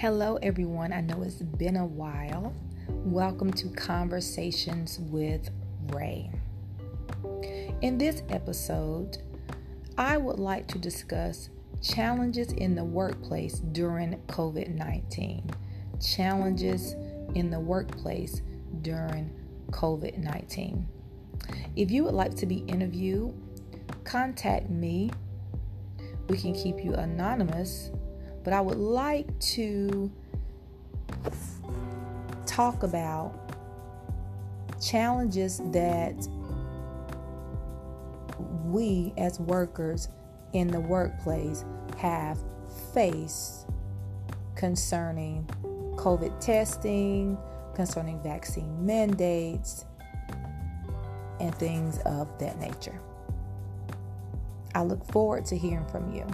Hello, everyone. I know it's been a while. Welcome to Conversations with Ray. In this episode, I would like to discuss challenges in the workplace during COVID 19. Challenges in the workplace during COVID 19. If you would like to be interviewed, contact me. We can keep you anonymous but I would like to talk about challenges that we as workers in the workplace have faced concerning COVID testing, concerning vaccine mandates, and things of that nature. I look forward to hearing from you.